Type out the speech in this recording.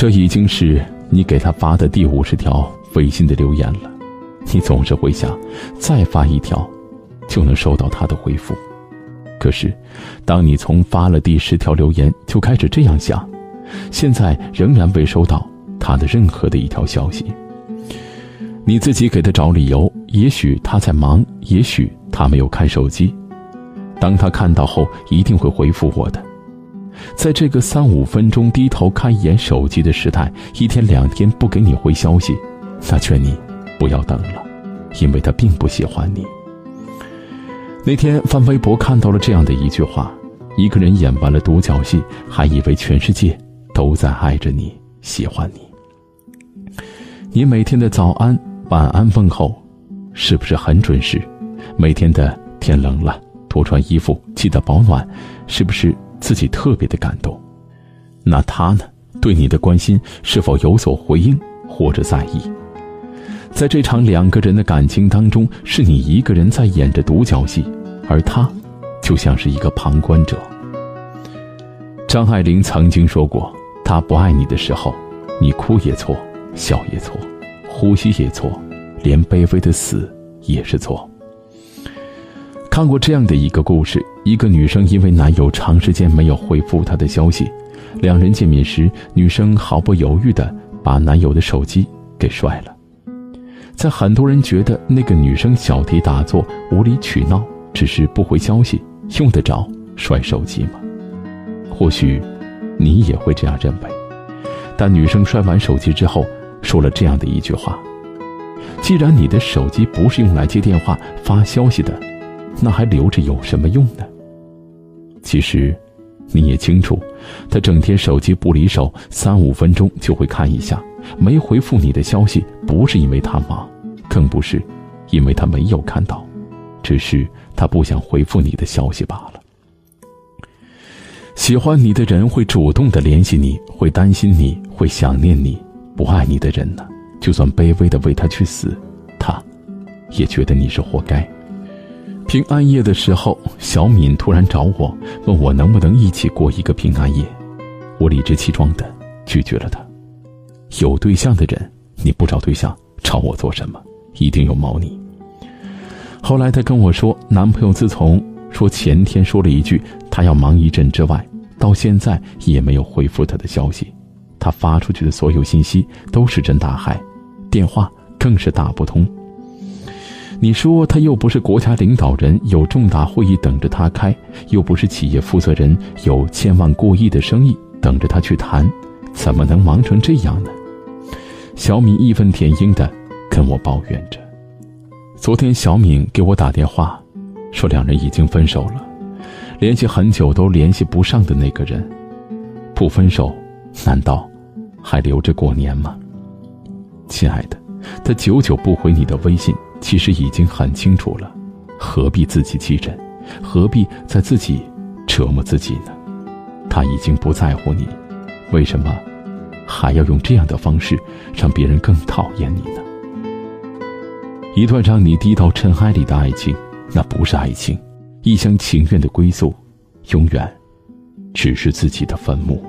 这已经是你给他发的第五十条微信的留言了。你总是会想，再发一条，就能收到他的回复。可是，当你从发了第十条留言就开始这样想，现在仍然未收到他的任何的一条消息。你自己给他找理由，也许他在忙，也许他没有看手机。当他看到后，一定会回复我的。在这个三五分钟低头看一眼手机的时代，一天两天不给你回消息，那劝你不要等了，因为他并不喜欢你。那天翻微博看到了这样的一句话：一个人演完了独角戏，还以为全世界都在爱着你、喜欢你。你每天的早安、晚安问候，是不是很准时？每天的天冷了，多穿衣服，记得保暖，是不是自己特别的感动？那他呢？对你的关心是否有所回应或者在意？在这场两个人的感情当中，是你一个人在演着独角戏，而他，就像是一个旁观者。张爱玲曾经说过：“他不爱你的时候，你哭也错，笑也错，呼吸也错，连卑微的死也是错。”看过这样的一个故事：一个女生因为男友长时间没有回复她的消息，两人见面时，女生毫不犹豫地把男友的手机给摔了。在很多人觉得那个女生小题大做、无理取闹，只是不回消息，用得着摔手机吗？或许，你也会这样认为。但女生摔完手机之后，说了这样的一句话：“既然你的手机不是用来接电话、发消息的，那还留着有什么用呢？”其实，你也清楚，他整天手机不离手，三五分钟就会看一下。没回复你的消息，不是因为他忙，更不是因为他没有看到，只是他不想回复你的消息罢了。喜欢你的人会主动的联系你，会担心你，会想念你；不爱你的人呢，就算卑微的为他去死，他也觉得你是活该。平安夜的时候，小敏突然找我，问我能不能一起过一个平安夜，我理直气壮的拒绝了他。有对象的人，你不找对象找我做什么？一定有猫腻。后来他跟我说，男朋友自从说前天说了一句他要忙一阵之外，到现在也没有回复他的消息。他发出去的所有信息都是真大海，电话更是打不通。你说他又不是国家领导人，有重大会议等着他开，又不是企业负责人，有千万过亿的生意等着他去谈，怎么能忙成这样呢？小敏义愤填膺的跟我抱怨着，昨天小敏给我打电话，说两人已经分手了，联系很久都联系不上的那个人，不分手，难道还留着过年吗？亲爱的，他久久不回你的微信，其实已经很清楚了，何必自欺欺人，何必在自己折磨自己呢？他已经不在乎你，为什么？还要用这样的方式让别人更讨厌你呢？一段让你低到尘埃里的爱情，那不是爱情，一厢情愿的归宿，永远只是自己的坟墓。